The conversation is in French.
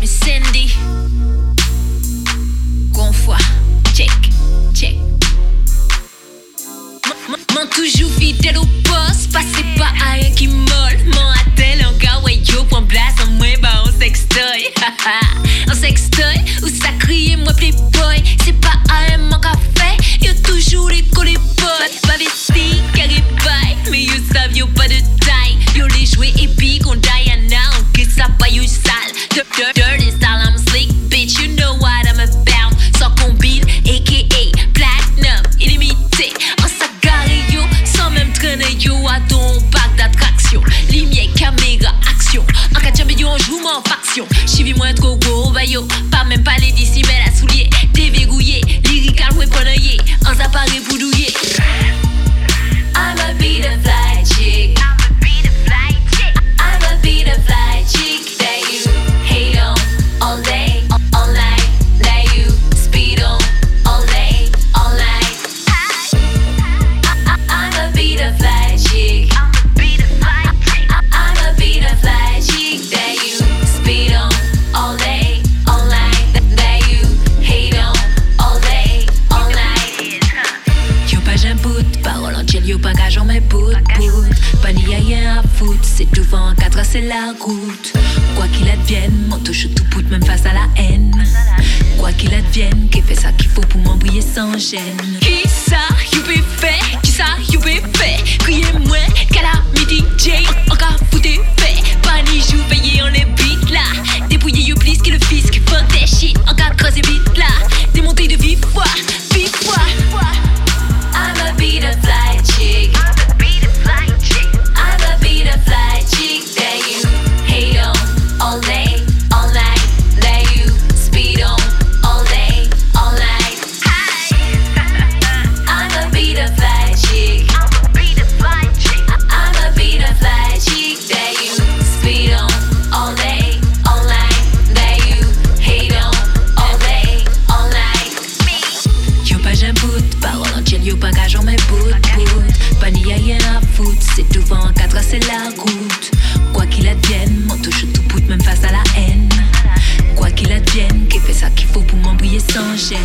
Miss Cindy. Gonfois, check, check. M'en toujours fidèle au poste, passez pas à rien qui molle. M'en a-t-elle un gars, ouais, yo, point blast. la. Quoi qu'il advienne, mon touche tout poute même face à la haine. Quoi qu'il advienne, qui fait ça qu'il faut pour m'embrouiller sans gêne? Qui ça, you fait? Qui ça, you fait? Criez-moi, calamity J. C'est devant un cadre, c'est la route. Quoi qu'il advienne, mon touche tout pout même face à la haine. Quoi qu'il advienne, qui fait ça qu'il faut pour m'embrouiller sans gêne.